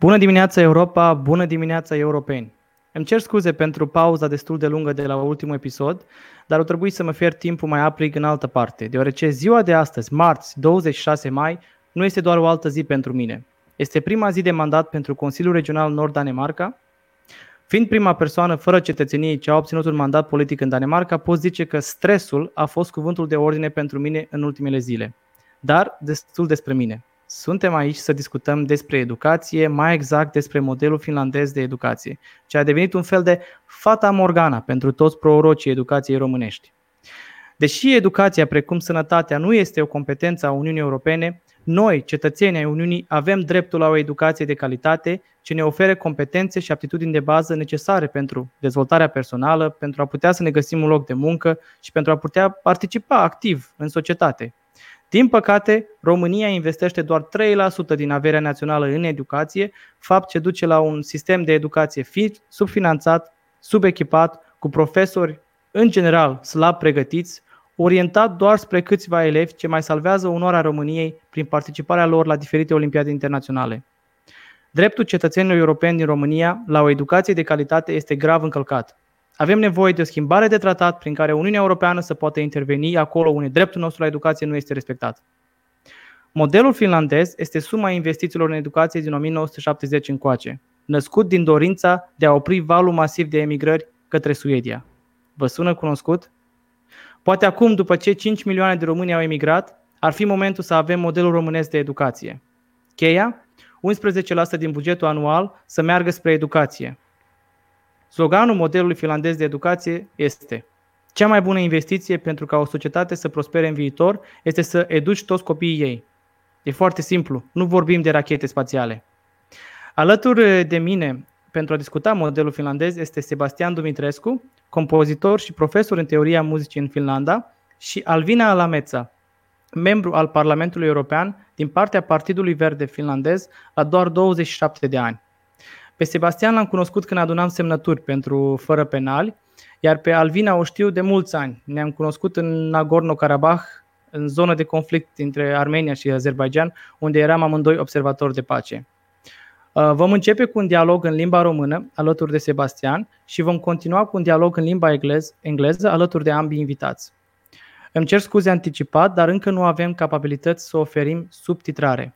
Bună dimineața Europa, bună dimineața europeni! Îmi cer scuze pentru pauza destul de lungă de la ultimul episod, dar o trebuie să mă fier timpul mai aprig în altă parte, deoarece ziua de astăzi, marți, 26 mai, nu este doar o altă zi pentru mine. Este prima zi de mandat pentru Consiliul Regional Nord-Danemarca. Fiind prima persoană fără cetățenie ce a obținut un mandat politic în Danemarca, pot zice că stresul a fost cuvântul de ordine pentru mine în ultimele zile. Dar destul despre mine. Suntem aici să discutăm despre educație, mai exact despre modelul finlandez de educație, ce a devenit un fel de fata morgana pentru toți prorocii educației românești. Deși educația, precum sănătatea, nu este o competență a Uniunii Europene, noi, cetățenii ai Uniunii, avem dreptul la o educație de calitate ce ne ofere competențe și aptitudini de bază necesare pentru dezvoltarea personală, pentru a putea să ne găsim un loc de muncă și pentru a putea participa activ în societate. Din păcate, România investește doar 3% din averea națională în educație, fapt ce duce la un sistem de educație subfinanțat, subechipat, cu profesori în general slab pregătiți, orientat doar spre câțiva elevi ce mai salvează onoarea României prin participarea lor la diferite olimpiade internaționale. Dreptul cetățenilor europeni din România la o educație de calitate este grav încălcat. Avem nevoie de o schimbare de tratat prin care Uniunea Europeană să poată interveni acolo unde dreptul nostru la educație nu este respectat. Modelul finlandez este suma investițiilor în educație din 1970 încoace, născut din dorința de a opri valul masiv de emigrări către Suedia. Vă sună cunoscut? Poate acum, după ce 5 milioane de români au emigrat, ar fi momentul să avem modelul românesc de educație. Cheia? 11% din bugetul anual să meargă spre educație, Sloganul modelului finlandez de educație este Cea mai bună investiție pentru ca o societate să prospere în viitor este să educi toți copiii ei. E foarte simplu, nu vorbim de rachete spațiale. Alături de mine, pentru a discuta modelul finlandez, este Sebastian Dumitrescu, compozitor și profesor în teoria muzicii în Finlanda, și Alvina Alameța, membru al Parlamentului European din partea Partidului Verde finlandez la doar 27 de ani. Pe Sebastian l-am cunoscut când adunam semnături pentru fără penali, iar pe Alvina o știu de mulți ani. Ne-am cunoscut în Nagorno-Karabakh, în zonă de conflict între Armenia și Azerbaijan, unde eram amândoi observatori de pace. Uh, vom începe cu un dialog în limba română alături de Sebastian și vom continua cu un dialog în limba englez, engleză alături de ambii invitați. Îmi cer scuze anticipat, dar încă nu avem capabilități să oferim subtitrare.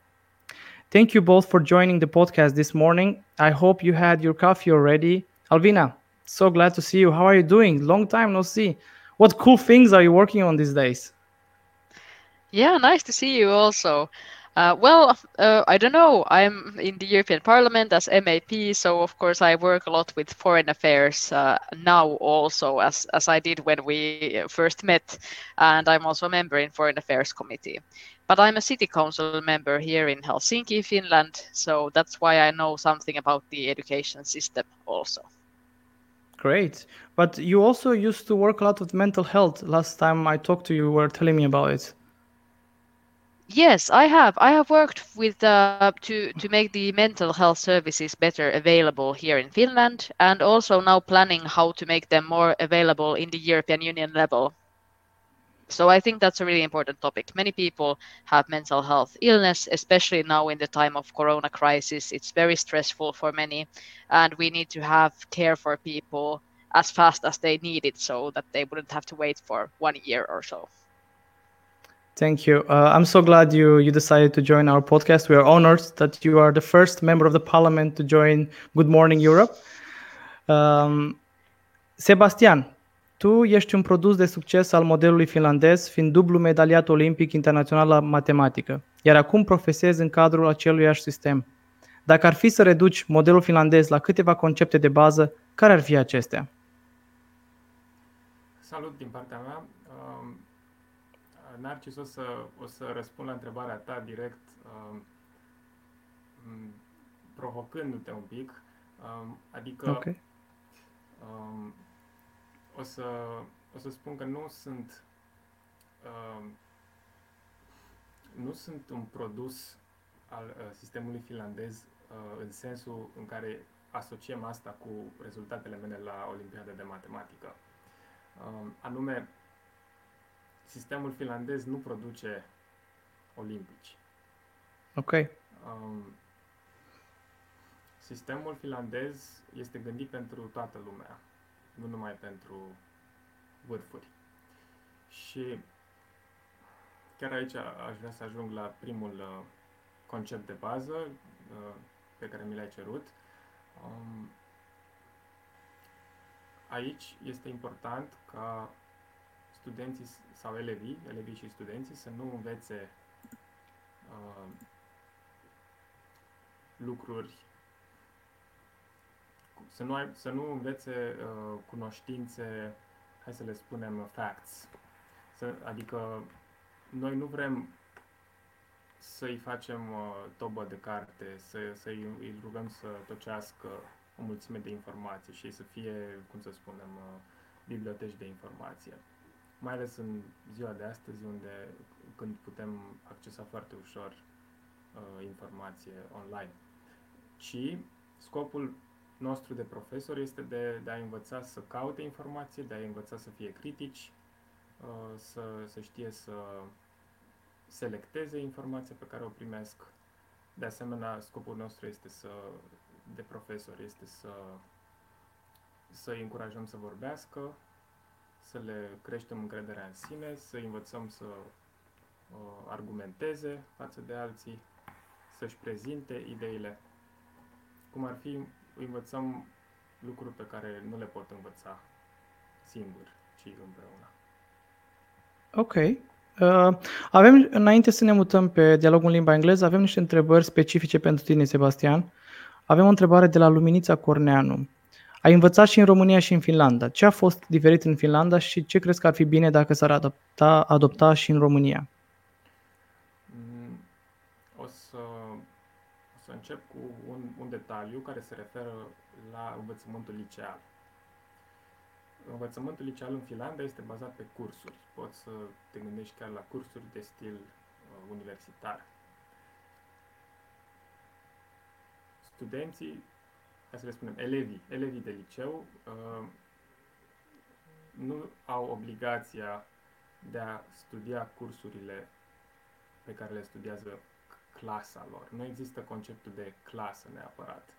Thank you both for joining the podcast this morning. I hope you had your coffee already. Alviina, so glad to see you. How are you doing? Long time no see. What cool things are you working on these days? Yeah, nice to see you also. Uh, well, uh, I don't know. I'm in the European Parliament as MEP, so of course I work a lot with foreign affairs uh, now also, as as I did when we first met, and I'm also a member in Foreign Affairs Committee. But I'm a city council member here in Helsinki, Finland, so that's why I know something about the education system also. Great. But you also used to work a lot with mental health. Last time I talked to you, you were telling me about it. Yes, I have. I have worked with uh, to to make the mental health services better available here in Finland, and also now planning how to make them more available in the European Union level. So I think that's a really important topic. Many people have mental health illness, especially now in the time of corona crisis. It's very stressful for many, and we need to have care for people as fast as they need it so that they wouldn't have to wait for one year or so. Thank you. Uh, I'm so glad you you decided to join our podcast. We are honored that you are the first member of the parliament to join Good Morning Europe. Um, Sebastian, tu ești un produs de succes al modelului finlandez, fiind dublu medaliat olimpic internațional la matematică, iar acum profesezi în cadrul aceluiași sistem. Dacă ar fi să reduci modelul finlandez la câteva concepte de bază, care ar fi acestea? Salut din partea mea. Narcis, o să, o să răspund la întrebarea ta direct, uh, provocându-te un pic. Uh, adică okay. Uh, o, să, o să spun că nu sunt uh, nu sunt un produs al uh, sistemului finlandez uh, în sensul în care asociem asta cu rezultatele mele la Olimpiada de Matematică. Uh, anume, sistemul finlandez nu produce olimpici. Ok. Um, sistemul finlandez este gândit pentru toată lumea, nu numai pentru vârfuri. Și chiar aici aș vrea să ajung la primul uh, concept de bază uh, pe care mi l-ai cerut. Um, aici este important ca studenții sau elevii, elevii și studenții să nu învețe uh, lucruri, să nu, ai, să nu învețe uh, cunoștințe, hai să le spunem, facts. Să, adică noi nu vrem să-i facem uh, tobă de carte, să, să-i îi rugăm să tocească o mulțime de informații și să fie, cum să spunem, uh, biblioteci de informație. Mai ales în ziua de astăzi, unde când putem accesa foarte ușor uh, informație online. Ci scopul nostru de profesor este de, de a învăța să caute informație, de a învăța să fie critici, uh, să, să știe să selecteze informația pe care o primesc. De asemenea, scopul nostru este să, de profesor este să, să îi încurajăm să vorbească, să le creștem încrederea în sine, să învățăm să uh, argumenteze față de alții, să-și prezinte ideile. Cum ar fi, învățăm lucruri pe care nu le pot învăța singur, ci împreună. Ok. Uh, avem, înainte să ne mutăm pe dialogul în limba engleză, avem niște întrebări specifice pentru tine, Sebastian. Avem o întrebare de la Luminița Corneanu. Ai învățat și în România și în Finlanda. Ce a fost diferit în Finlanda și ce crezi că ar fi bine dacă s-ar adopta, adopta și în România? Mm, o să, o să încep cu un, un detaliu care se referă la învățământul liceal. Învățământul liceal în Finlanda este bazat pe cursuri. Poți să te gândești chiar la cursuri de stil uh, universitar. Studenții hai să le spunem, elevii, elevii de liceu uh, nu au obligația de a studia cursurile pe care le studiază clasa lor. Nu există conceptul de clasă neapărat,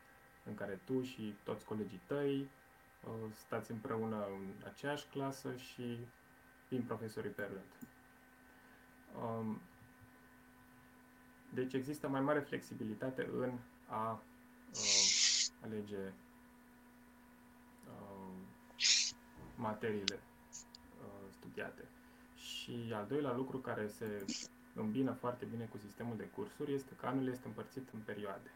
în care tu și toți colegii tăi uh, stați împreună în aceeași clasă și vin profesorii pe rând. Um, deci există mai mare flexibilitate în a uh, alege uh, materiile uh, studiate. Și al doilea lucru care se îmbină foarte bine cu sistemul de cursuri este că anul este împărțit în perioade.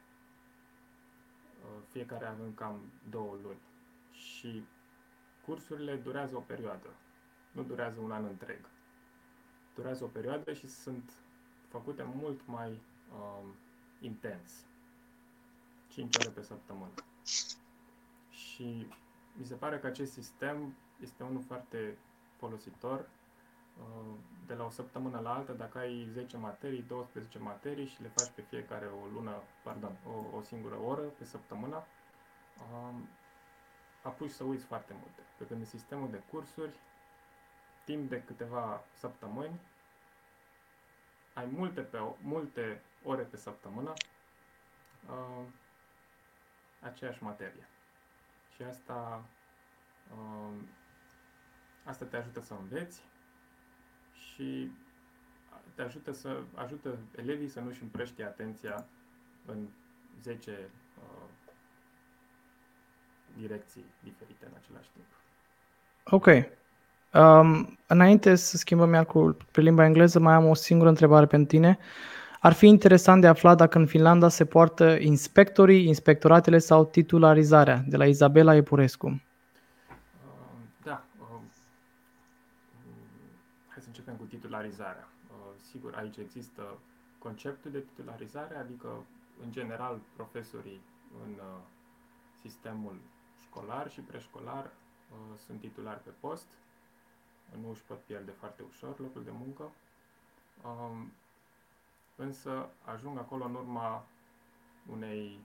Uh, fiecare avem cam două luni. Și cursurile durează o perioadă, nu durează un an întreg. Durează o perioadă și sunt făcute mult mai uh, intens. 5 ore pe săptămână. Și mi se pare că acest sistem este unul foarte folositor uh, de la o săptămână la alta, dacă ai 10 materii, 12 materii și le faci pe fiecare o lună, pardon, o, o singură oră pe săptămână, um, apuci să uiți foarte multe. Pe când în sistemul de cursuri, timp de câteva săptămâni, ai multe, pe, multe ore pe săptămână uh, aceeași materie. Și asta, uh, asta te ajută să înveți și te ajută să ajută elevii să nu-și împrăștie atenția în 10 uh, direcții diferite în același timp. Ok. Um, înainte să schimbăm iar cu, pe limba engleză, mai am o singură întrebare pentru tine. Uh, ar fi interesant de aflat dacă în Finlanda se poartă inspectorii, inspectoratele sau titularizarea, de la Izabela Epurescu. Uh, da. Uh, hai să începem cu titularizarea. Uh, sigur, aici există conceptul de titularizare, adică, în general, profesorii în sistemul școlar și preșcolar sunt titulari pe post, nu își pot pierde foarte ușor locul de muncă. Um, însă ajung acolo în urma unei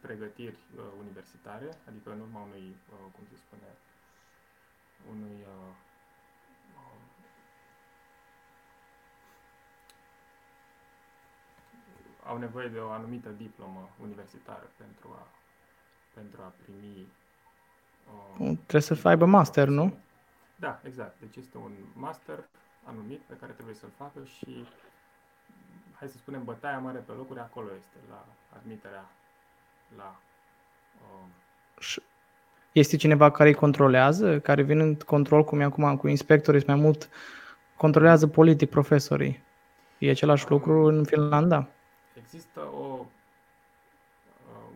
pregătiri uh, universitare, adică în urma unui, uh, cum se spune, unui au nevoie de o anumită diplomă universitară pentru a, pentru a primi uh, Trebuie să aibă master, nu? Da, exact. Deci este un master anumit pe care trebuie să-l facă și hai să spunem bătaia mare pe locuri acolo este la admiterea la uh, este cineva care îi controlează, care vine în control, cum e acum cu inspectorii, mai mult controlează politic profesorii. E același um, lucru în Finlanda? Există o, uh,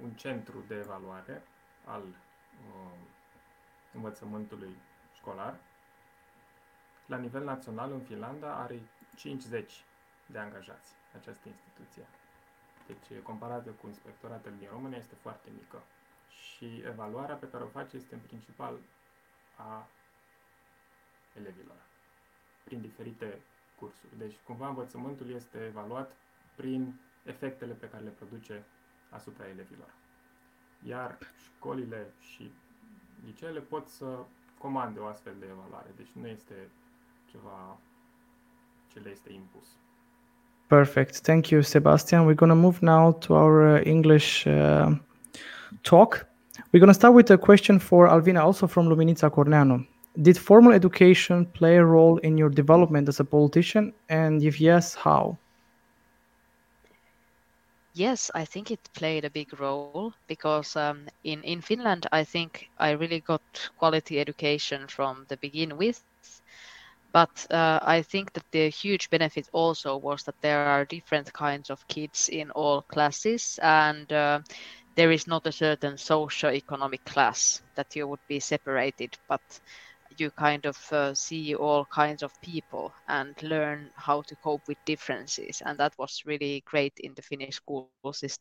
un centru de evaluare al uh, învățământului școlar. La nivel național, în Finlanda, are 50 de angajați această instituție. Deci, comparată cu inspectoratele din România, este foarte mică și evaluarea pe care o face este în principal a elevilor, prin diferite cursuri. Deci, cumva, învățământul este evaluat prin efectele pe care le produce asupra elevilor. Iar școlile și liceele pot să comande o astfel de evaluare, deci nu este ceva ce le este impus. Perfect. Thank you, Sebastian. We're going to move now to our uh, English uh, talk. We're going to start with a question for Alviina, also from Luminița Corneanu. Did formal education play a role in your development as a politician? And if yes, how? Yes, I think it played a big role because um, in, in Finland, I think I really got quality education from the begin with. But uh, I think that the huge benefit also was that there are different kinds of kids in all classes, and uh, there is not a certain socio-economic class that you would be separated, but you kind of uh, see all kinds of people and learn how to cope with differences and that was really great in the finnish school system.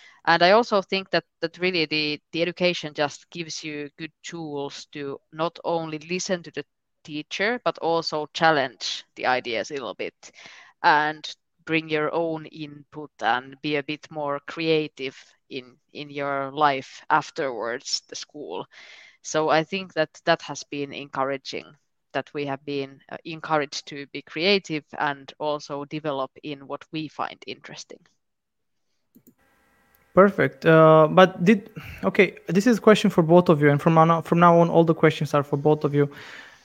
And i also think that that really the the education just gives you good tools to not only listen to the teacher but also challenge the ideas a little bit and bring your own input and be a bit more creative in in your life afterwards the school so i think that that has been encouraging that we have been uh, encouraged to be creative and also develop in what we find interesting. Perfect. Uh, but did okay this is a question for both of you and from now from now on all the questions are for both of you.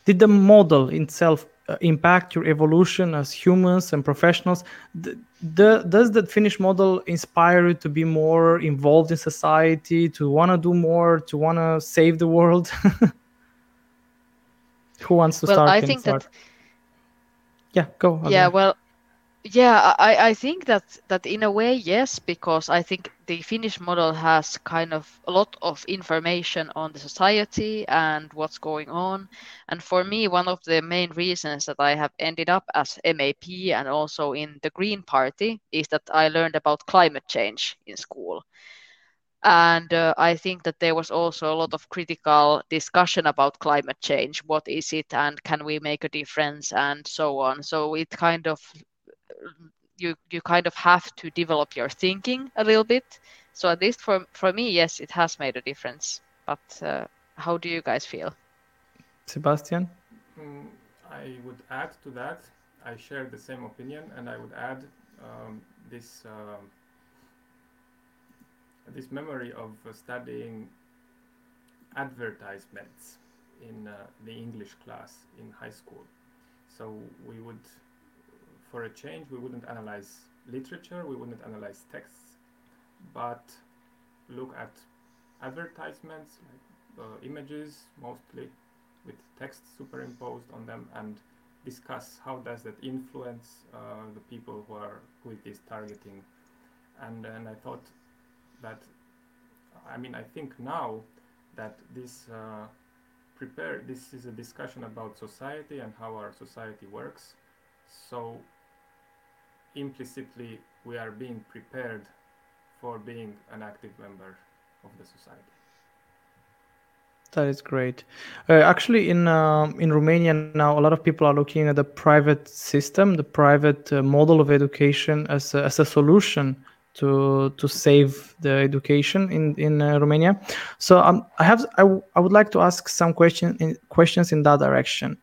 Did the model itself Uh, impact your evolution as humans and professionals? The, the, does the finnish model inspire you to be more involved in society to want to do more to want to save the world? Who wants to well, start i think start? that yeah go yeah well yeah I, I think that that in a way yes because i think the finnish model has kind of a lot of information on the society and what's going on. And for me one of the main reasons that i have ended up as MEP and also in the green party is that i learned about climate change in school. And uh, i think that there was also a lot of critical discussion about climate change. What is it and can we make a difference and so on. So it kind of you you kind of have to develop your thinking a little bit. So at least for for me yes it has made a difference. But uh, how do you guys feel? Sebastian? Mm, i would add to that i share the same opinion and i would add um, this uh, this memory of uh, studying advertisements in uh, the english class in high school. So we would for a change, we wouldn't analyze literature, we wouldn't analyze texts, but look at advertisements, uh, images mostly, with text superimposed on them, and discuss how does that influence uh, the people who are who it is targeting. And and I thought that, I mean, I think now that this uh, prepare this is a discussion about society and how our society works. So implicitly we are being prepared for being an active member of the society. That is great. Uh, actually, in uh, in Romania now, a lot of people are looking at the private system, the private uh, model of education, as a, as a solution to to save the education in in uh, Romania. So um, I have I, w- I would like to ask some question in, questions in that direction.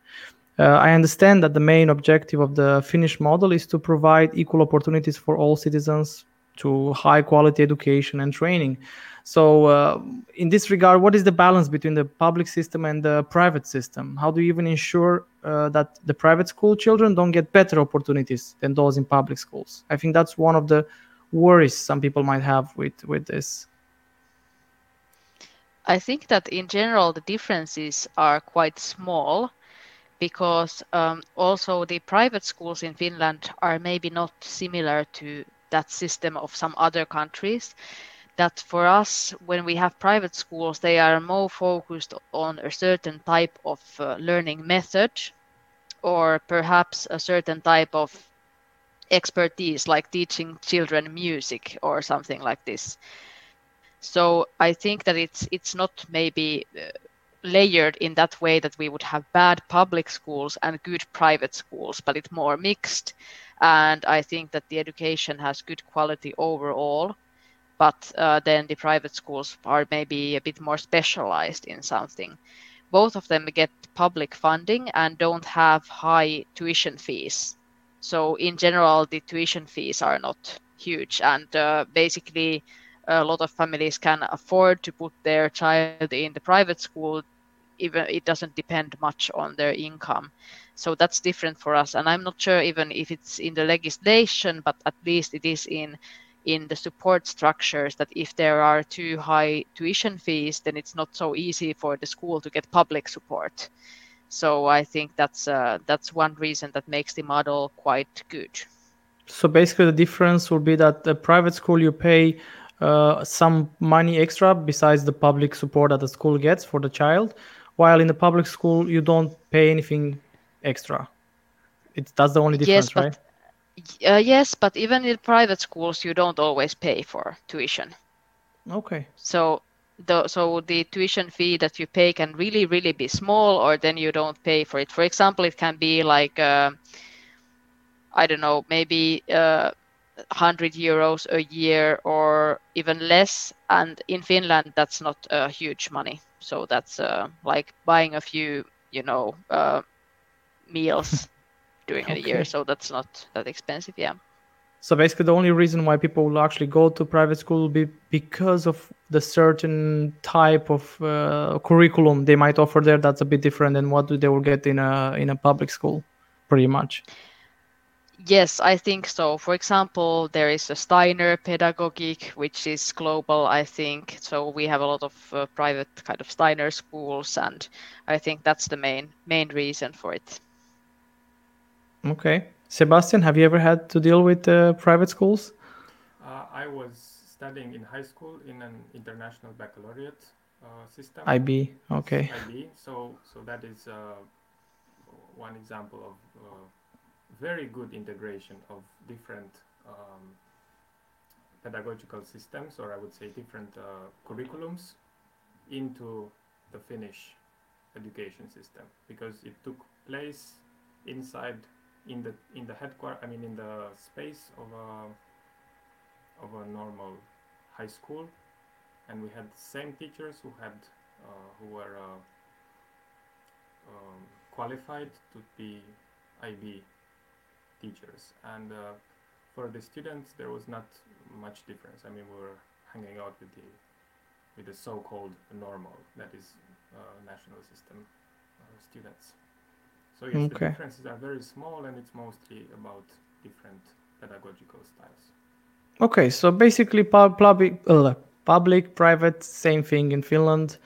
Uh, I understand that the main objective of the Finnish model is to provide equal opportunities for all citizens to high quality education and training. So, uh, in this regard, what is the balance between the public system and the private system? How do you even ensure uh, that the private school children don't get better opportunities than those in public schools? I think that's one of the worries some people might have with with this. I think that in general the differences are quite small because um, also the private schools in Finland are maybe not similar to that system of some other countries that for us, when we have private schools, they are more focused on a certain type of uh, learning method or perhaps a certain type of expertise, like teaching children music or something like this. So I think that it's it's not maybe uh, layered in that way that we would have bad public schools and good private schools, but it's more mixed. And I think that the education has good quality overall but uh, then the private schools are maybe a bit more specialized in something. Both of them get public funding and don't have high tuition fees. So in general, the tuition fees are not huge, and uh, basically, a lot of families can afford to put their child in the private school. Even it doesn't depend much on their income, so that's different for us. And I'm not sure even if it's in the legislation, but at least it is in in the support structures that if there are too high tuition fees, then it's not so easy for the school to get public support. So I think that's uh, that's one reason that makes the model quite good. So basically, the difference would be that the private school you pay uh, some money extra besides the public support that the school gets for the child, while in the public school you don't pay anything extra. It's that's the only difference, yes, right? Uh, yes, but even in private schools, you don't always pay for tuition. Okay. So the so the tuition fee that you pay can really really be small, or then you don't pay for it. For example, it can be like uh, I don't know, maybe uh, 100 euros a year or even less. And in Finland, that's not a huge money. So that's uh, like buying a few, you know, uh, meals during okay. a year, so that's not that expensive. Yeah. So basically, the only reason why people will actually go to private school will be because of the certain type of uh, curriculum they might offer there. That's a bit different than what they will get in a in a public school, pretty much. Yes, I think so. For example, there is a Steiner pedagogic, which is global, I think. So we have a lot of uh, private kind of Steiner schools, and I think that's the main main reason for it. Okay. Sebastian, have you ever had to deal with uh, private schools? Uh, I was studying in high school in an international baccalaureate uh, system. IB, okay. IB, so so that is uh, one example of uh, very good integration of different um, pedagogical systems, or I would say different uh, curriculums, into the Finnish education system. Because it took place inside in the in the headquarters I mean in the space of a of a normal high school. And we had the same teachers who had uh, who were uh, um, qualified to be IB teachers and uh, for the students there was not much difference I mean we were hanging out with the with the so-called normal that is uh, national system uh, students so yes, okay. the differences are very small, and it's mostly about different pedagogical styles. Okay, so basically, public, uh, public, private, same thing in Finland.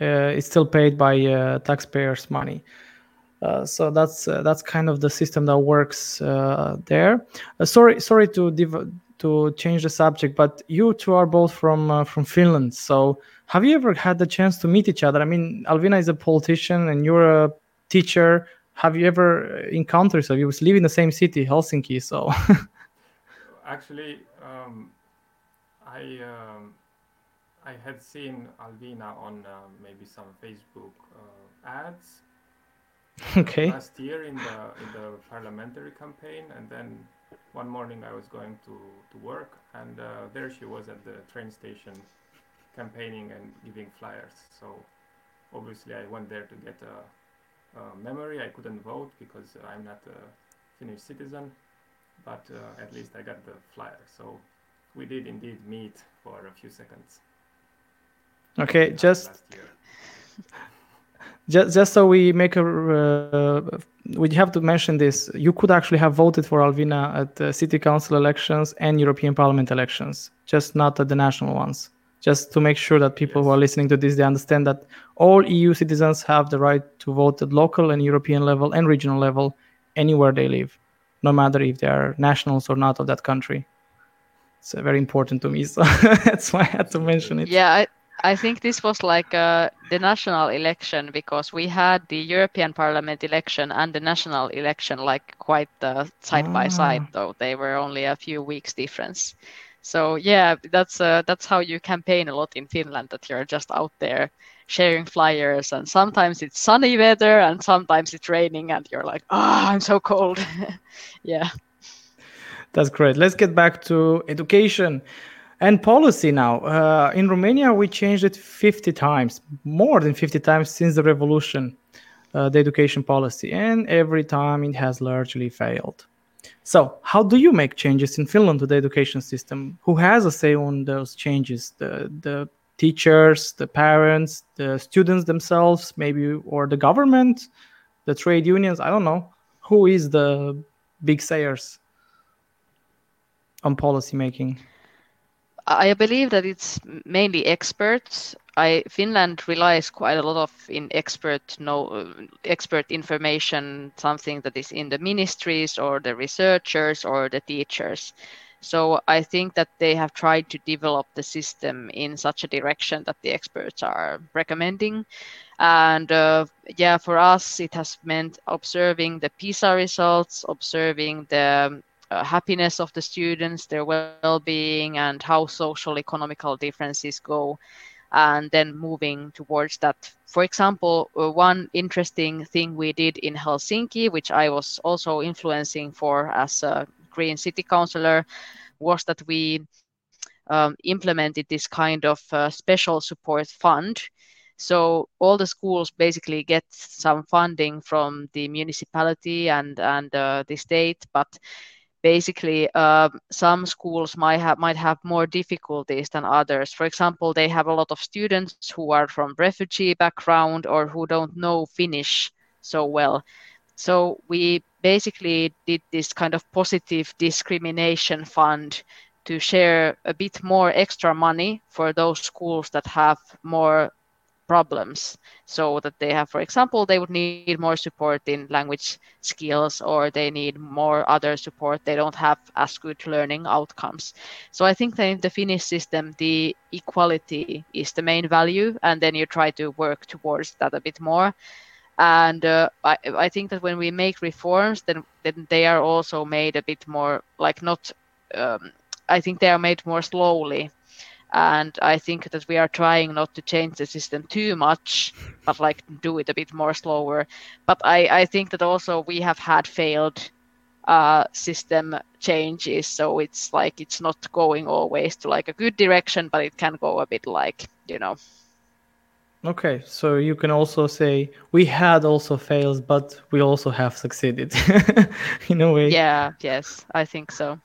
Uh, it's still paid by uh, taxpayers' money. Uh, so that's uh, that's kind of the system that works uh, there. sorry, sorry to div- to change the subject, but you two are both from from Finland. So have you ever had the chance to meet each other? I mean, Alviina is a politician, and you're a teacher have you ever encountered so you live in the same city helsinki so actually um, i um, i had seen alviina on uh, maybe some facebook uh, ads okay last year in the in the parliamentary campaign and then one morning i was going to to work and uh, there she was at the train station campaigning and giving flyers so obviously i went there to get a uh, memory. I couldn't vote because I'm not a Finnish citizen, but uh, at least I got the flyer. So we did indeed meet for a few seconds. Okay, just just just so we make a uh, we have to mention this you could actually have voted for alviina at the city council elections and european parliament elections just not at the national ones. Just to make sure that people yes. who are listening to this they understand that all eu citizens have the right to vote at local and european level and regional level anywhere they live no matter if they are nationals or not of that country. It's uh, very important to me so that's why i had to mention it. Yeah I- I think this was like uh, the national election because we had the European Parliament election and the national election like quite uh, side by side, ah. though they were only a few weeks difference. So yeah, that's uh, that's how you campaign a lot in Finland. That you're just out there sharing flyers, and sometimes it's sunny weather, and sometimes it's raining, and you're like, oh, I'm so cold. yeah, that's great. Let's get back to education. And policy now. Uh, in Romania, we changed it 50 times, more than 50 times since the revolution, uh, the education policy. And every time it has largely failed. So, how do you make changes in Finland to the education system? Who has a say on those changes? The, the teachers, the parents, the students themselves, maybe, or the government, the trade unions? I don't know. Who is the big sayers on policy making? I believe that it's mainly experts. I Finland relies quite a lot of in expert no expert information, something that is in the ministries or the researchers or the teachers. So I think that they have tried to develop the system in such a direction that the experts are recommending. And uh, yeah, for us, it has meant observing the PISA results, observing the uh, happiness of the students, their well-being, and how social economical differences go, and then moving towards that. For example, uh, one interesting thing we did in Helsinki, which I was also influencing for as a Green City Councillor, was that we um, implemented this kind of uh, special support fund. So all the schools basically get some funding from the municipality and and uh, the state, but basically uh, some schools might have might have more difficulties than others. For example they have a lot of students who are from refugee background or who don't know finnish so well. So we basically did this kind of positive discrimination fund to share a bit more extra money for those schools that have more problems so that they have for example they would need more support in language skills or they need more other support. They don't have as good learning outcomes. So i think that in the finnish system the equality is the main value and then you try to work towards that a bit more. And uh, I, I think that when we make reforms then then they are also made a bit more like not um, i think they are made more slowly and i think that we are trying not to change the system too much but like do it a bit more slower. But i i think that also we have had failed uh, system changes. So it's like it's not going always to like a good direction but it can go a bit like you know. Okay so you can also say we had also fails but we also have succeeded. In a way. Yeah yes i think so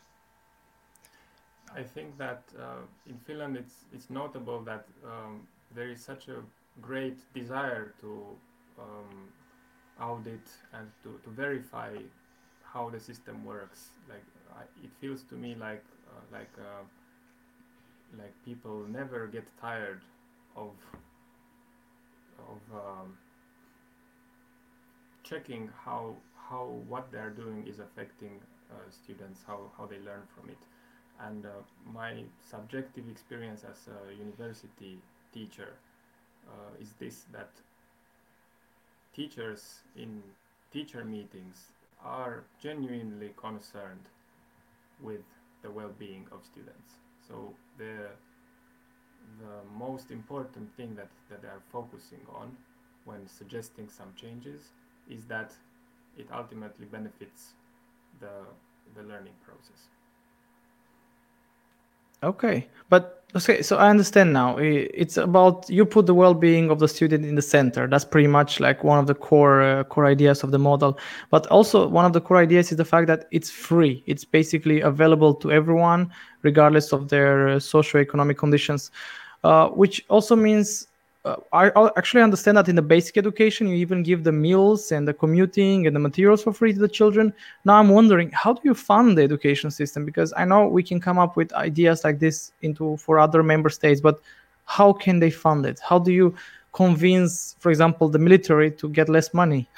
I think that uh, in Finland it's it's notable that um, there is such a great desire to um, audit and to, to verify how the system works. Like I, it feels to me like uh, like uh, like people never get tired of of um, checking how how what they're doing is affecting uh, students, how how they learn from it and uh, my subjective experience as a university teacher uh, is this that teachers in teacher meetings are genuinely concerned with the well-being of students. So the the most important thing that, that they are focusing on when suggesting some changes is that it ultimately benefits the the learning process Okay, but Okay, so I understand now. It's about you put the well-being of the student in the center. That's pretty much like one of the core uh, core ideas of the model. But also one of the core ideas is the fact that it's free. It's basically available to everyone, regardless of their uh, socioeconomic conditions, uh, which also means uh, I actually understand that in the basic education, you even give the meals and the commuting and the materials for free to the children. Now I'm wondering, how do you fund the education system? Because I know we can come up with ideas like this into for other member states, but how can they fund it? How do you convince, for example, the military to get less money?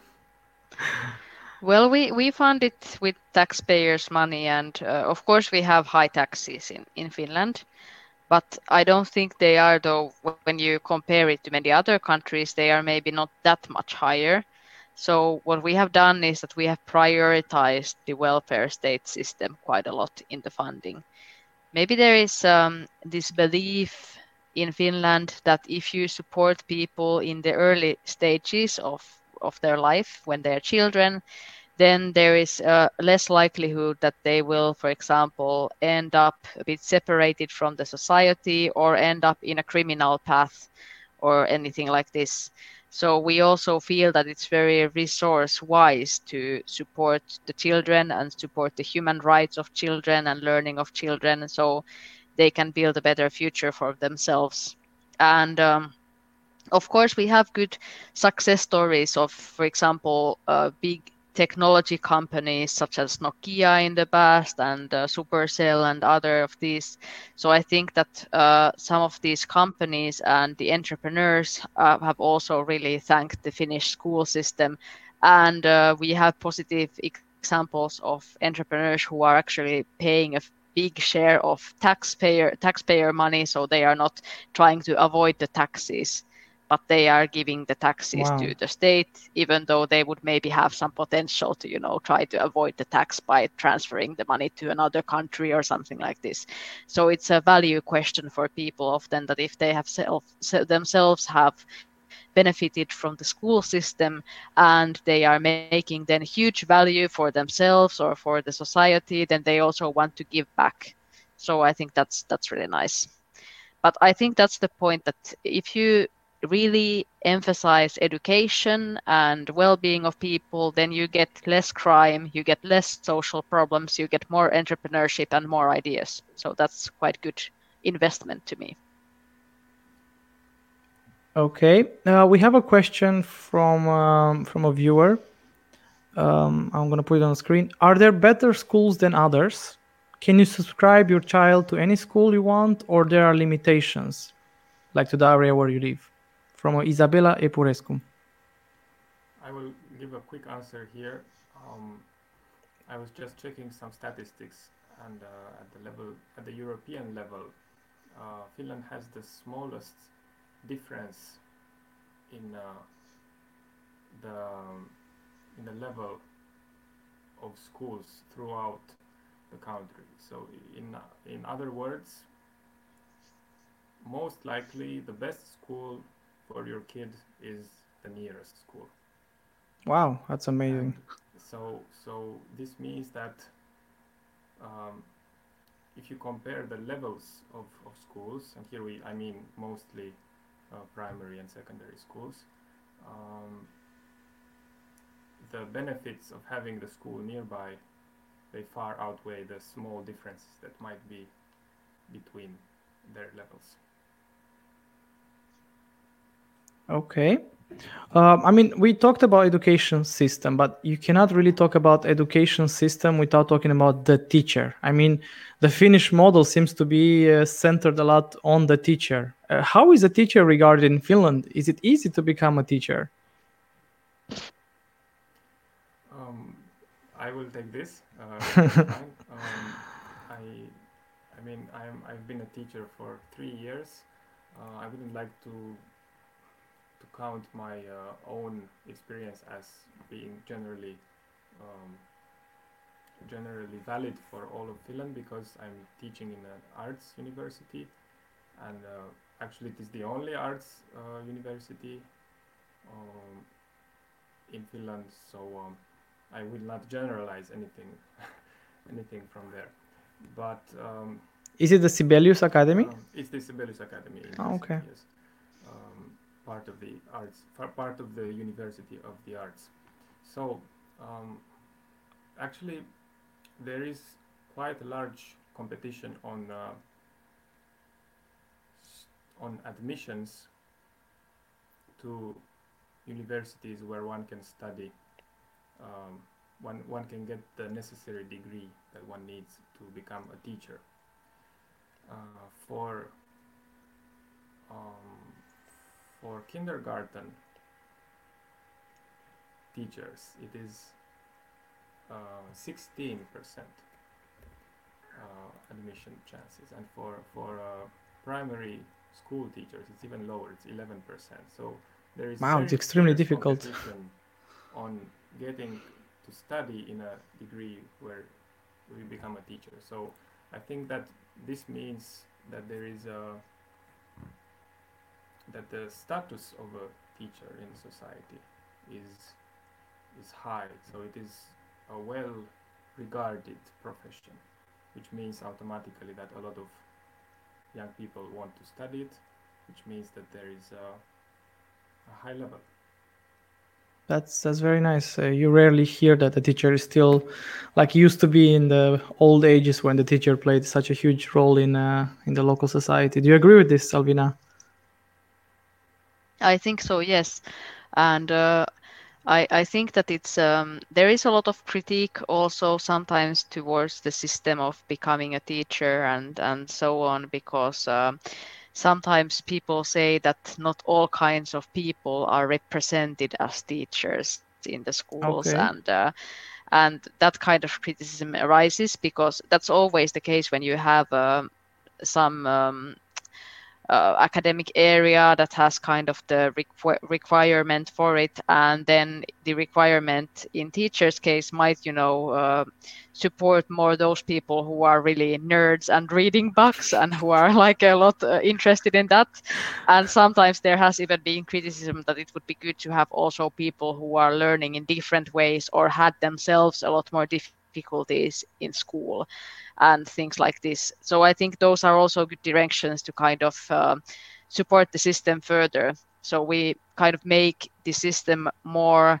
well, we, we fund it with taxpayers' money, and uh, of course, we have high taxes in, in Finland but I don't think they are though when you compare it to many other countries they are maybe not that much higher. So what we have done is that we have prioritized the welfare state system quite a lot in the funding. Maybe there is um, this belief in Finland that if you support people in the early stages of of their life when they're children then there is a less likelihood that they will, for example, end up a bit separated from the society or end up in a criminal path or anything like this. So we also feel that it's very resource wise to support the children and support the human rights of children and learning of children so they can build a better future for themselves. And um, of course, we have good success stories of, for example, uh, big technology companies such as Nokia in the past and uh, Supercell and other of these. So I think that uh, some of these companies and the entrepreneurs uh, have also really thanked the Finnish school system, and uh, we have positive examples of entrepreneurs who are actually paying a big share of taxpayer taxpayer money, so they are not trying to avoid the taxes but they are giving the taxes wow. to the state, even though they would maybe have some potential to, you know, try to avoid the tax by transferring the money to another country or something like this. So it's a value question for people often that if they have self themselves have benefited from the school system and they are making then huge value for themselves or for the society, then they also want to give back. So I think that's that's really nice. But I think that's the point that if you really emphasize education and well-being of people then you get less crime you get less social problems you get more entrepreneurship and more ideas. So that's quite good investment to me. Okay uh, we have a question from um, from a viewer. Um, i'm going to put it on the screen. Are there better schools than others? Can you subscribe your child to any school you want or there are limitations like to the area where you live from Isabella Epurescu. I will give a quick answer here. Um, I was just checking some statistics, and uh, at the level, at the European level, uh, Finland has the smallest difference in uh, the in the level of schools throughout the country. So, in in other words, most likely the best school for your kid is the nearest school. Wow, that's amazing. And so, so this means that um, if you compare the levels of, of schools, and here we, I mean mostly uh, primary and secondary schools, um, the benefits of having the school nearby, they far outweigh the small differences that might be between their levels. Okay. Um, I mean, we talked about education system, but you cannot really talk about education system without talking about the teacher. I mean, the Finnish model seems to be uh, centered a lot on the teacher. Uh, how is a teacher regarded in Finland? Is it easy to become a teacher? Um, I will take this. Uh, um, I, I mean, I'm, I've been a teacher for three years. Uh, I wouldn't like to to count my uh, own experience as being generally um, generally valid for all of Finland because I'm teaching in an arts university and uh, actually it is the only arts uh, university um, in Finland so um, I will not generalize anything anything from there but um, Is it the Sibelius Academy? Um, it's the Sibelius Academy. Oh, okay. Yes. Part of the arts, part of the University of the Arts. So, um, actually, there is quite a large competition on uh, on admissions to universities where one can study. Um, one one can get the necessary degree that one needs to become a teacher uh, for um, for kindergarten teachers it is uh, 16 percent uh, admission chances. And for for uh, primary school teachers it's even lower it's 11 percent. So there is Wow, it's extremely difficult. on getting to study in a degree where we become a teacher. So I think that this means that there is a that the status of a teacher in society is is high. So it is a well regarded profession, which means automatically that a lot of young people want to study it, which means that there is a, a high level. That's that's very nice. Uh, you rarely hear that the teacher is still like used to be in the old ages when the teacher played such a huge role in uh, in the local society. Do you agree with this, Alviina? I think so, yes. And uh, I, I think that it's um, there is a lot of critique also sometimes towards the system of becoming a teacher and and so on because um, sometimes people say that not all kinds of people are represented as teachers in the schools Okay. and uh, and that kind of criticism arises because that's always the case when you have um, some um, uh, academic area that has kind of the requ- requirement for it. And then the requirement in teachers case might you know uh, support more those people who are really nerds and reading books and who are like a lot uh, interested in that. And sometimes there has even been criticism that it would be good to have also people who are learning in different ways or had themselves a lot more difficulties in school and things like this. So I think those are also good directions to kind of um support the system further. So we kind of make the system more.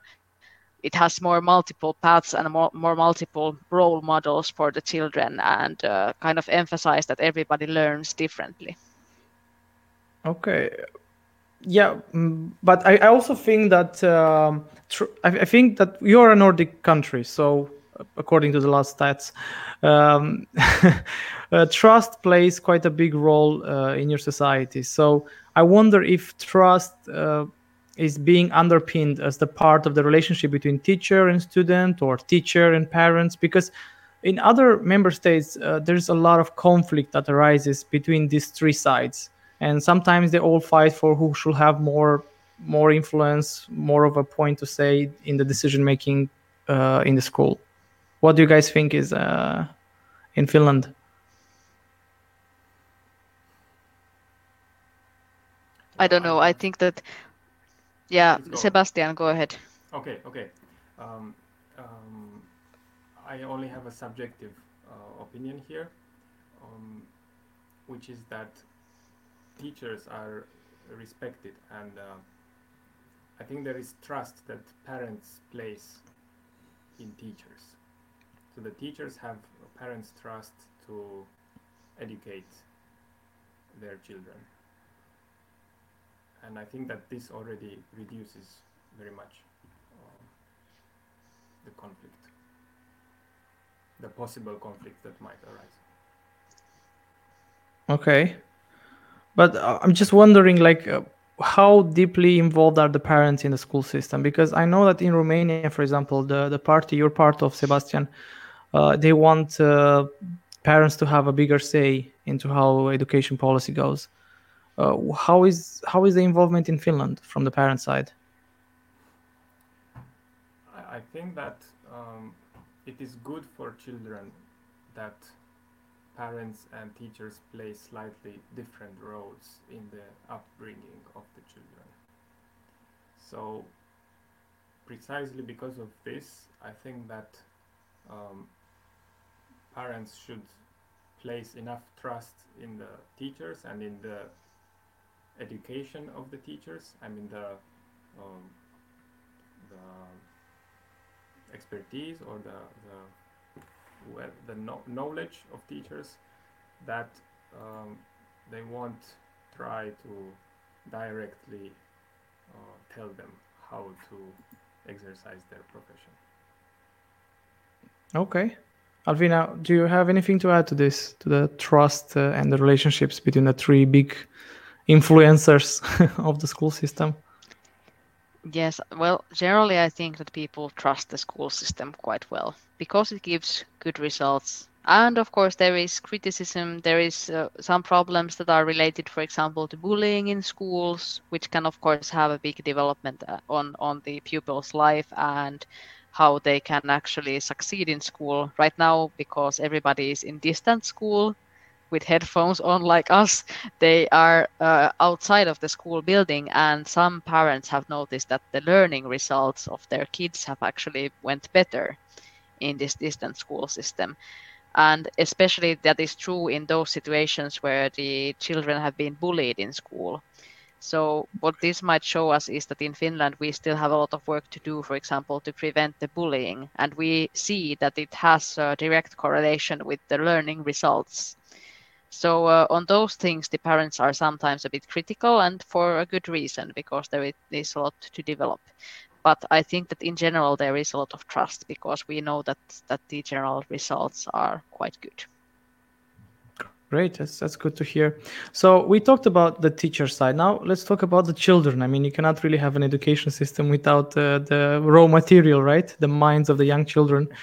It has more multiple paths and more, more multiple role models for the children, and uh, kind of emphasize that everybody learns differently. Okay. Yeah, mm, but I, also think that um, tr- I, think that you're a Nordic country, so uh, according to the last stats, um, uh, trust plays quite a big role uh, in your society. So I wonder if trust uh, is being underpinned as the part of the relationship between teacher and student, or teacher and parents, because in other member states uh, there's a lot of conflict that arises between these three sides. And sometimes they all fight for who should have more more influence more of a point to say in the decision making uh, in the school what do you guys think is uh, in finland I don't know. I think that, yeah, go. Sebastian, go ahead. Okay, okay. Um, um, I only have a subjective uh, opinion here, um, which is that teachers are respected, and uh, I think there is trust that parents place in teachers. So the teachers have parents' trust to educate their children, and I think that this already reduces very much um, the conflict, the possible conflict that might arise. okay. But uh, i'm just wondering like uh, how deeply involved are the parents in the school system? Because i know that in romania for example the, the party you're part of sebastian uh, they want uh, parents to have a bigger say into how education policy goes uh, how is how is the involvement in finland from the parent side I, think that um, it is good for children that parents and teachers play slightly different roles in the upbringing of the children. So, precisely because of this, I think that um, parents should place enough trust in the teachers and in the education of the teachers. I mean the um, the expertise or the the, well, the no knowledge of teachers that um, they won't try to directly uh, tell them how to exercise their profession. Okay. Alviina, do you have anything to add to this, to the trust uh, and the relationships between the three big influencers of the school system? Yes, well, generally, I think that people trust the school system quite well because it gives good results. And of course, there is criticism. There is uh, some problems that are related, for example, to bullying in schools, which can, of course, have a big development uh, on on the pupil's life and how they can actually succeed in school. Right now, because everybody is in distance school, with headphones on like us they are uh, outside of the school building and some parents have noticed that the learning results of their kids have actually went better in this distance school system and especially that is true in those situations where the children have been bullied in school so what this might show us is that in Finland we still have a lot of work to do, for example, to prevent the bullying, and we see that it has a direct correlation with the learning results so uh, on those things, the parents are sometimes a bit critical, and for a good reason, because there is a lot to develop. But I think that in general there is a lot of trust because we know that that the general results are quite good. Great, that's, that's good to hear. So we talked about the teacher side. Now let's talk about the children. I mean, you cannot really have an education system without uh, the raw material, right? The minds of the young children.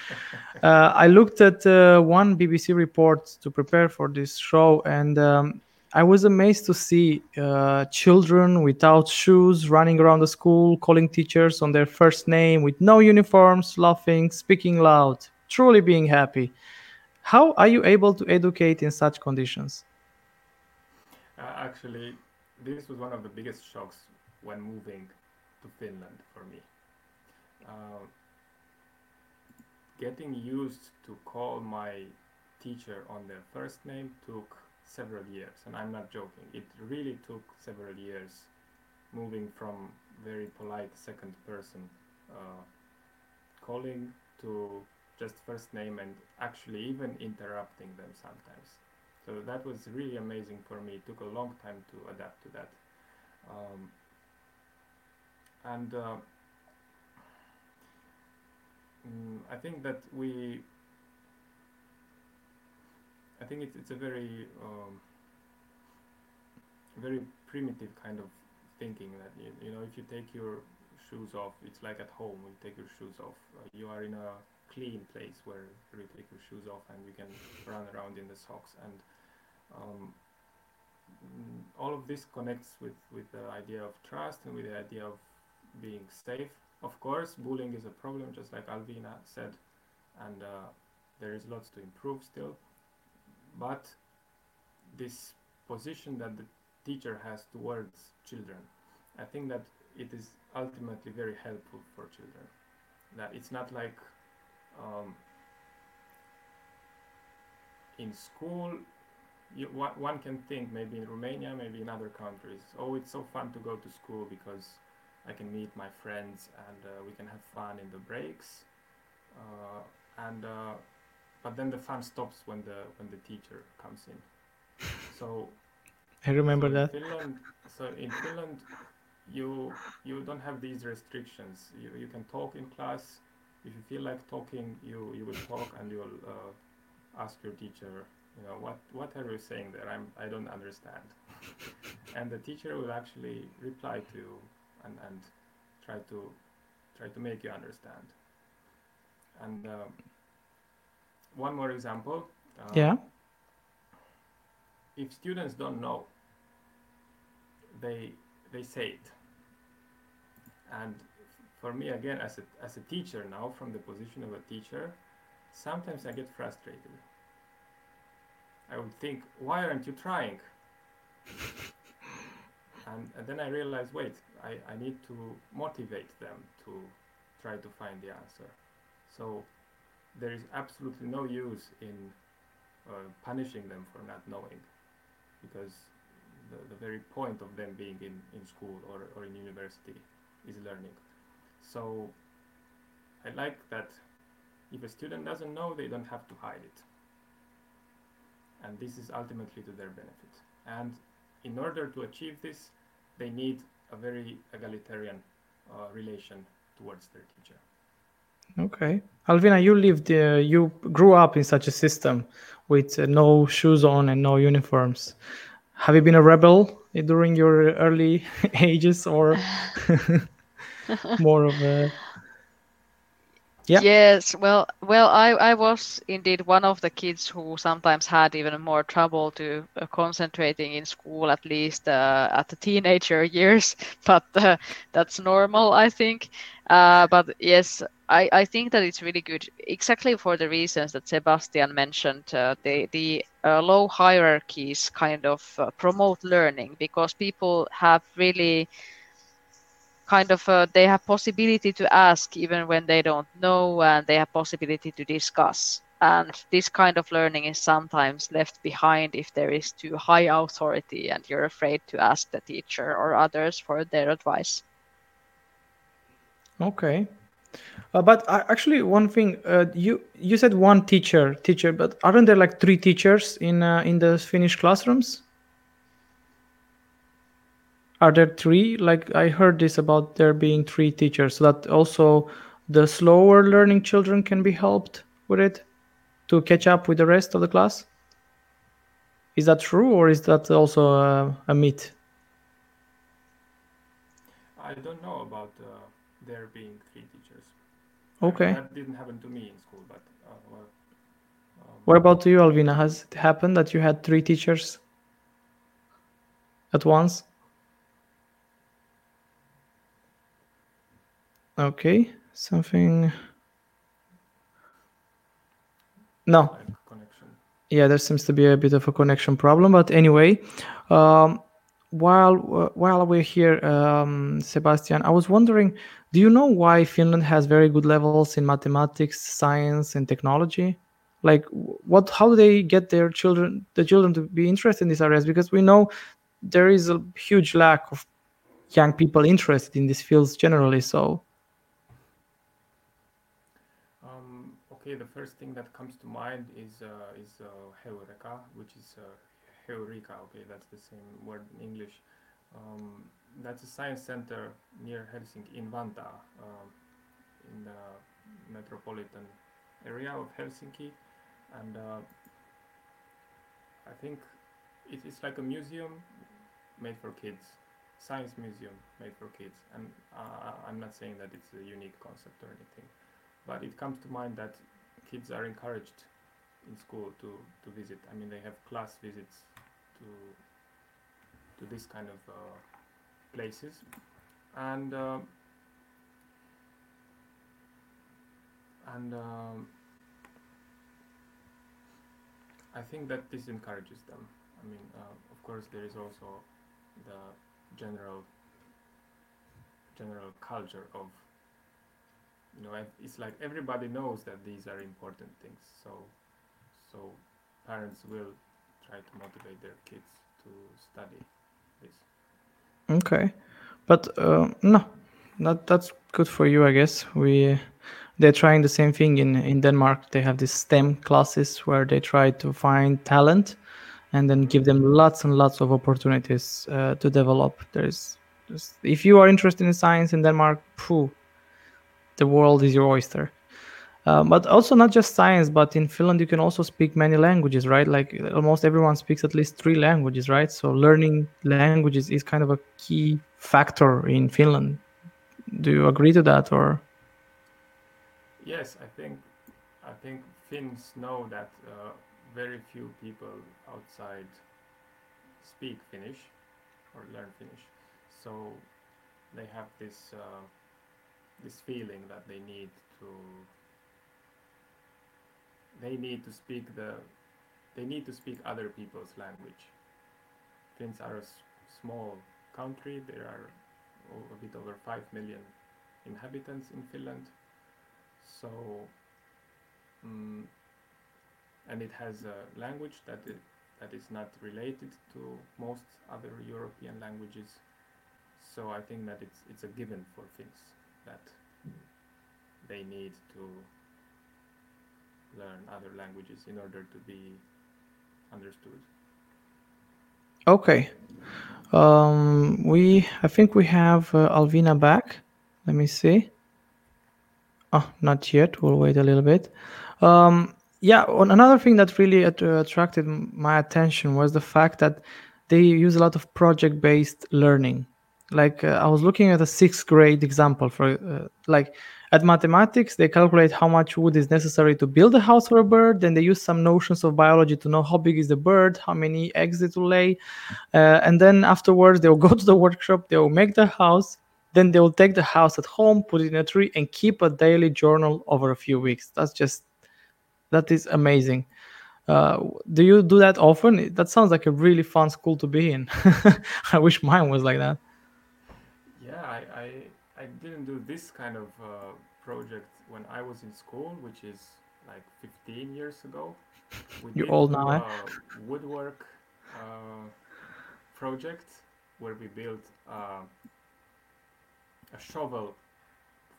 Uh, I looked at uh, one BBC report to prepare for this show, and um, I was amazed to see uh, children without shoes running around the school, calling teachers on their first name with no uniforms, laughing, speaking loud, truly being happy. How are you able to educate in such conditions? Uh, actually, this was one of the biggest shocks when moving to Finland for me. Uh, getting used to call my teacher on their first name took several years and i'm not joking it really took several years moving from very polite second person uh, calling to just first name and actually even interrupting them sometimes so that was really amazing for me it took a long time to adapt to that um, and uh, Mm, I think that we. I think it's it's a very um, very primitive kind of thinking that you, you know if you take your shoes off, it's like at home. You take your shoes off. Uh, you are in a clean place where you take your shoes off and you can run around in the socks and. Um, mm, all of this connects with, with the idea of trust and with the idea of being safe of course, bullying is a problem, just like Alviina said, and uh, there is lots to improve still. But this position that the teacher has towards children, I think that it is ultimately very helpful for children. That it's not like um, in school you, one can think maybe in Romania, maybe in other countries, oh, it's so fun to go to school because I can meet my friends and uh, we can have fun in the breaks. Uh, and uh, but then the fun stops when the when the teacher comes in. So I remember so that. Finland, so in Finland, you you don't have these restrictions. You you can talk in class. If you feel like talking, you you will talk and you'll uh, ask your teacher you know what what are you saying there i'm i don't understand and the teacher will actually reply to you and, and try to try to make you understand. And uh, one more example. Uh, yeah. If students don't know, they they say it. And for me, again, as a as a teacher now, from the position of a teacher, sometimes I get frustrated. I would think, why aren't you trying? and, and then I realize wait, I, I need to motivate them to try to find the answer. So there is absolutely no use in uh, punishing them for not knowing because the, the very point of them being in, in school or, or in university is learning. So I like that if a student doesn't know, they don't have to hide it. And this is ultimately to their benefit. And in order to achieve this, they need a very egalitarian uh, relation towards their teacher. Okay. Alviina, you lived, uh, you grew up in such a system with uh, no shoes on and no uniforms. Have you been a rebel during your early ages or more of a yeah. Yes, well, well, I, I was indeed one of the kids who sometimes had even more trouble to uh, concentrating in school, at least uh, at the teenager years. But uh, that's normal, I think. Uh, but yes, I, I think that it's really good, exactly for the reasons that Sebastian mentioned. Uh, the the uh, low hierarchies kind of promote learning because people have really kind of uh, they have possibility to ask even when they don't know and they have possibility to discuss. And this kind of learning is sometimes left behind if there is too high authority and you're afraid to ask the teacher or others for their advice. Okay. Uh, but uh, actually one thing uh, you you said one teacher teacher but aren't there like three teachers in uh, in the finnish classrooms are there three? Like i heard this about there being three teachers so that also the slower learning children can be helped with it to catch up with the rest of the class? Is that true or is that also a, a myth? I don't know about uh, there being three teachers. Okay. that didn't happen to me in school but uh, well, um, what about you alviina? Has it happened that you had three teachers at once Okay, something. No. Connection. Yeah, there seems to be a bit of a connection problem, but anyway, um, while while we're here, um, Sebastian, I was wondering, do you know why Finland has very good levels in mathematics, science, and technology? Like, what? How do they get their children, the children, to be interested in these areas? Because we know there is a huge lack of young people interested in these fields generally. So, Okay, the first thing that comes to mind is uh, is uh, Heureka, which is uh, Heureka. Okay, that's the same word in English. Um, that's a science center near Helsinki in Vantaa, uh, in the metropolitan area of Helsinki, and uh, I think it is like a museum made for kids, science museum made for kids. And uh, I'm not saying that it's a unique concept or anything, but it comes to mind that kids are encouraged in school to, to visit. I mean, they have class visits to to this kind of uh, places, and uh, and um, I think that this encourages them. I mean, uh, of course, there is also the general general culture of you know it's like everybody knows that these are important things so so parents will try to motivate their kids to study this. Okay. But uh, no that that's good for you i guess. We they're trying the same thing in in denmark. They have these stem classes where they try to find talent and then give them lots and lots of opportunities uh, to develop. There's, if you are interested in science in denmark phew, the world is your oyster. Um, but also not just science, but in Finland you can also speak many languages, right? Like almost everyone speaks at least three languages, right? So learning languages is kind of a key factor in Finland. Do you agree to that, or? Yes, I think I think Finns know that uh, very few people outside speak Finnish or learn Finnish, so they have this. Uh, this feeling that they need to they need to speak the they need to speak other people's language. Finns are a small country. There are a bit over five million inhabitants in Finland. So um, and it has a language that it, that is not related to most other European languages. So I think that it's it's a given for Finns that they need to learn other languages in order to be understood. Okay. Um, we, I think we have uh, Alviina back. Let me see. Oh, not yet. We'll wait a little bit. Um, yeah, another thing that really att- attracted my attention was the fact that they use a lot of project-based learning. Like uh, I was looking at a sixth grade example for uh, like at mathematics, they calculate how much wood is necessary to build a house for a bird. Then they use some notions of biology to know how big is the bird, how many eggs it will lay. Uh, and then afterwards, they'll go to the workshop, they'll make the house. Then they'll take the house at home, put it in a tree, and keep a daily journal over a few weeks. That's just, that is amazing. Uh, do you do that often? That sounds like a really fun school to be in. I wish mine was like that. I, I, I didn't do this kind of uh, project when I was in school, which is like 15 years ago. We You're old now, eh? woodwork uh, project where we built uh, a shovel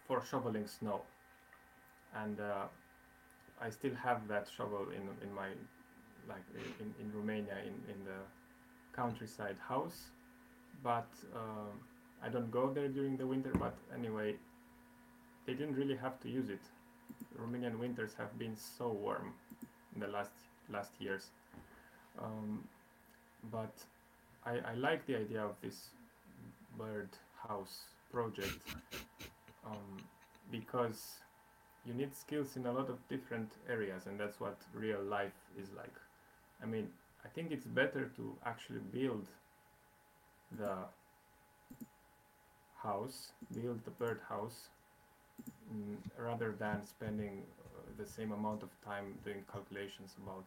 for shoveling snow, and uh, I still have that shovel in in my like in, in Romania in, in the countryside house, but um, I don't go there during the winter, but anyway, they didn't really have to use it. Romanian winters have been so warm in the last last years. Um, but I, I like the idea of this bird house project um, because you need skills in a lot of different areas, and that's what real life is like. I mean, I think it's better to actually build the house, build the bird house, mm, rather than spending uh, the same amount of time doing calculations about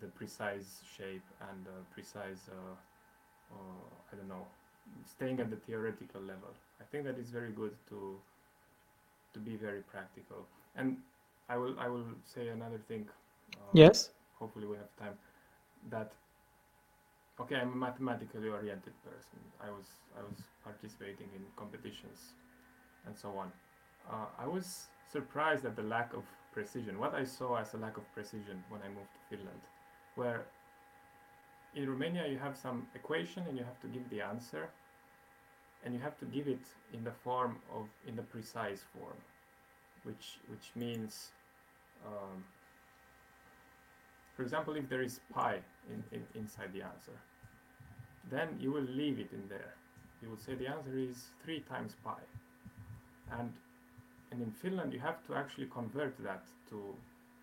the precise shape and uh, precise, uh, uh, I don't know, staying at the theoretical level. I think that it's very good to to be very practical. And I will I will say another thing. Uh, yes. Hopefully we have time. That okay, I'm a mathematically oriented person. I was I was participating in competitions and so on. Uh, I was surprised at the lack of precision. What I saw as a lack of precision when I moved to Finland, where in Romania you have some equation and you have to give the answer, and you have to give it in the form of in the precise form, which which means. Um, for example, if there is pi in, in, inside the answer, then you will leave it in there. You will say the answer is 3 times pi. And, and in Finland, you have to actually convert that to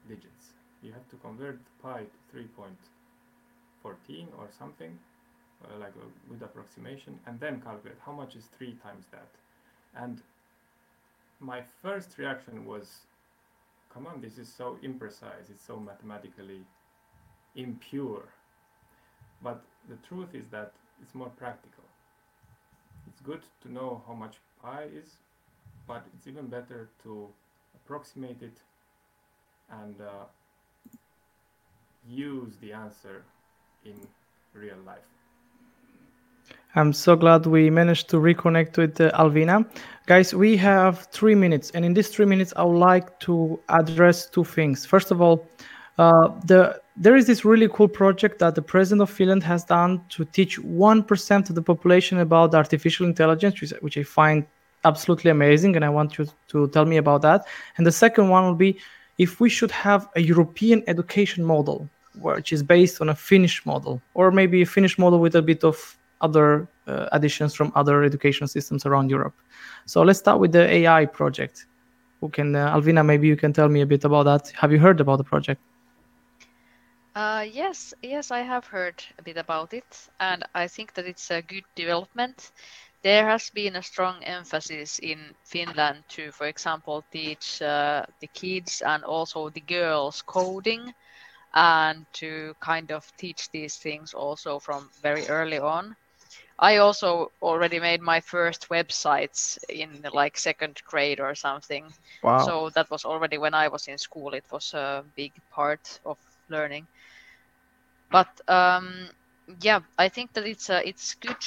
digits. You have to convert pi to 3.14 or something, uh, like a good approximation, and then calculate how much is 3 times that. And my first reaction was, come on, this is so imprecise, it's so mathematically impure. But the truth is that it's more practical. It's good to know how much pi is, but it's even better to approximate it and uh, use the answer in real life. I'm so glad we managed to reconnect with uh, Alviina. Guys, we have three minutes, and in these three minutes, I would like to address two things. First of all, uh, the there is this really cool project that the president of Finland has done to teach 1% of the population about artificial intelligence, which, which I find absolutely amazing. And I want you to tell me about that. And the second one will be if we should have a European education model, which is based on a Finnish model, or maybe a Finnish model with a bit of other uh, additions from other education systems around Europe. So let's start with the AI project. Who can, uh, Alviina, maybe you can tell me a bit about that. Have you heard about the project? Uh, yes, yes, I have heard a bit about it, and I think that it's a good development. There has been a strong emphasis in Finland to, for example, teach uh, the kids and also the girls coding and to kind of teach these things also from very early on. I also already made my first websites in like second grade or something. Wow. So that was already when I was in school. It was a big part of learning. But um, yeah, I think that it's a it's good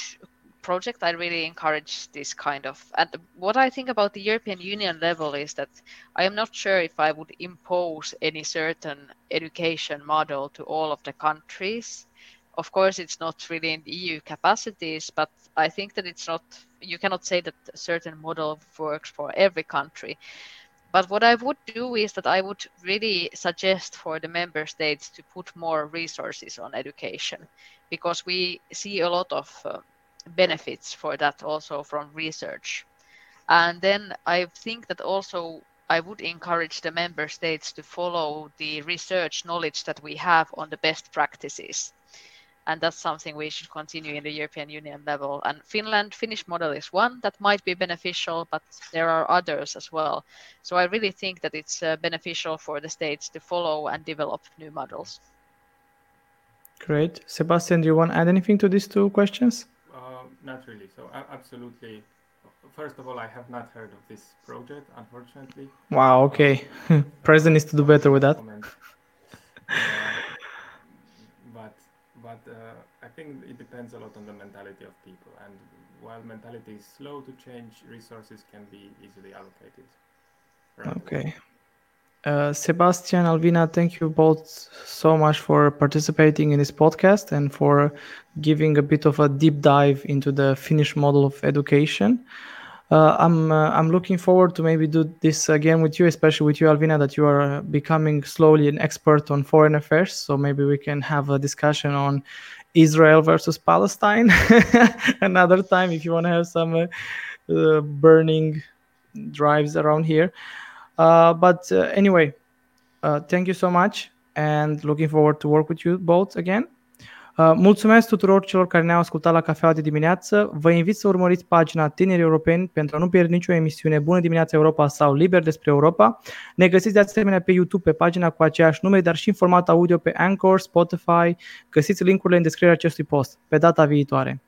project. I really encourage this kind of. And what I think about the European Union level is that I am not sure if I would impose any certain education model to all of the countries. Of course, it's not really in EU capacities, but I think that it's not. You cannot say that a certain model works for every country. But what I would do is that I would really suggest for the member states to put more resources on education because we see a lot of uh, benefits for that also from research. And then I think that also I would encourage the member states to follow the research knowledge that we have on the best practices and that's something we should continue in the European Union level. And Finland, Finnish model is one that might be beneficial, but there are others as well. So I really think that it's uh, beneficial for the states to follow and develop new models. Great, Sebastian. Do you want to add anything to these two questions? Uh, not really. So uh, absolutely. First of all, I have not heard of this project, unfortunately. Wow. Okay. President needs to do better with that. but uh, I think it depends a lot on the mentality of people. And while mentality is slow to change, resources can be easily allocated. Okay. Uh, Sebastian, Alviina, thank you both so much for participating in this podcast and for giving a bit of a deep dive into the Finnish model of education uh, I'm uh, I'm looking forward to maybe do this again with you, especially with you, Alviina, that you are uh, becoming slowly an expert on foreign affairs. So maybe we can have a discussion on Israel versus Palestine another time if you want to have some uh, uh, burning drives around here. Uh, but anyway, thank you so much, and looking forward to work with you both again. Uh, mulțumesc tuturor celor care ne-au ascultat la cafeaua de dimineață. Vă invit să urmăriți pagina Tineri Europeni pentru a nu pierde nicio emisiune Bună dimineața Europa sau Liber despre Europa. Ne găsiți de asemenea pe YouTube pe pagina cu aceeași nume, dar și în format audio pe Anchor, Spotify. Găsiți linkurile în descrierea acestui post. Pe data viitoare!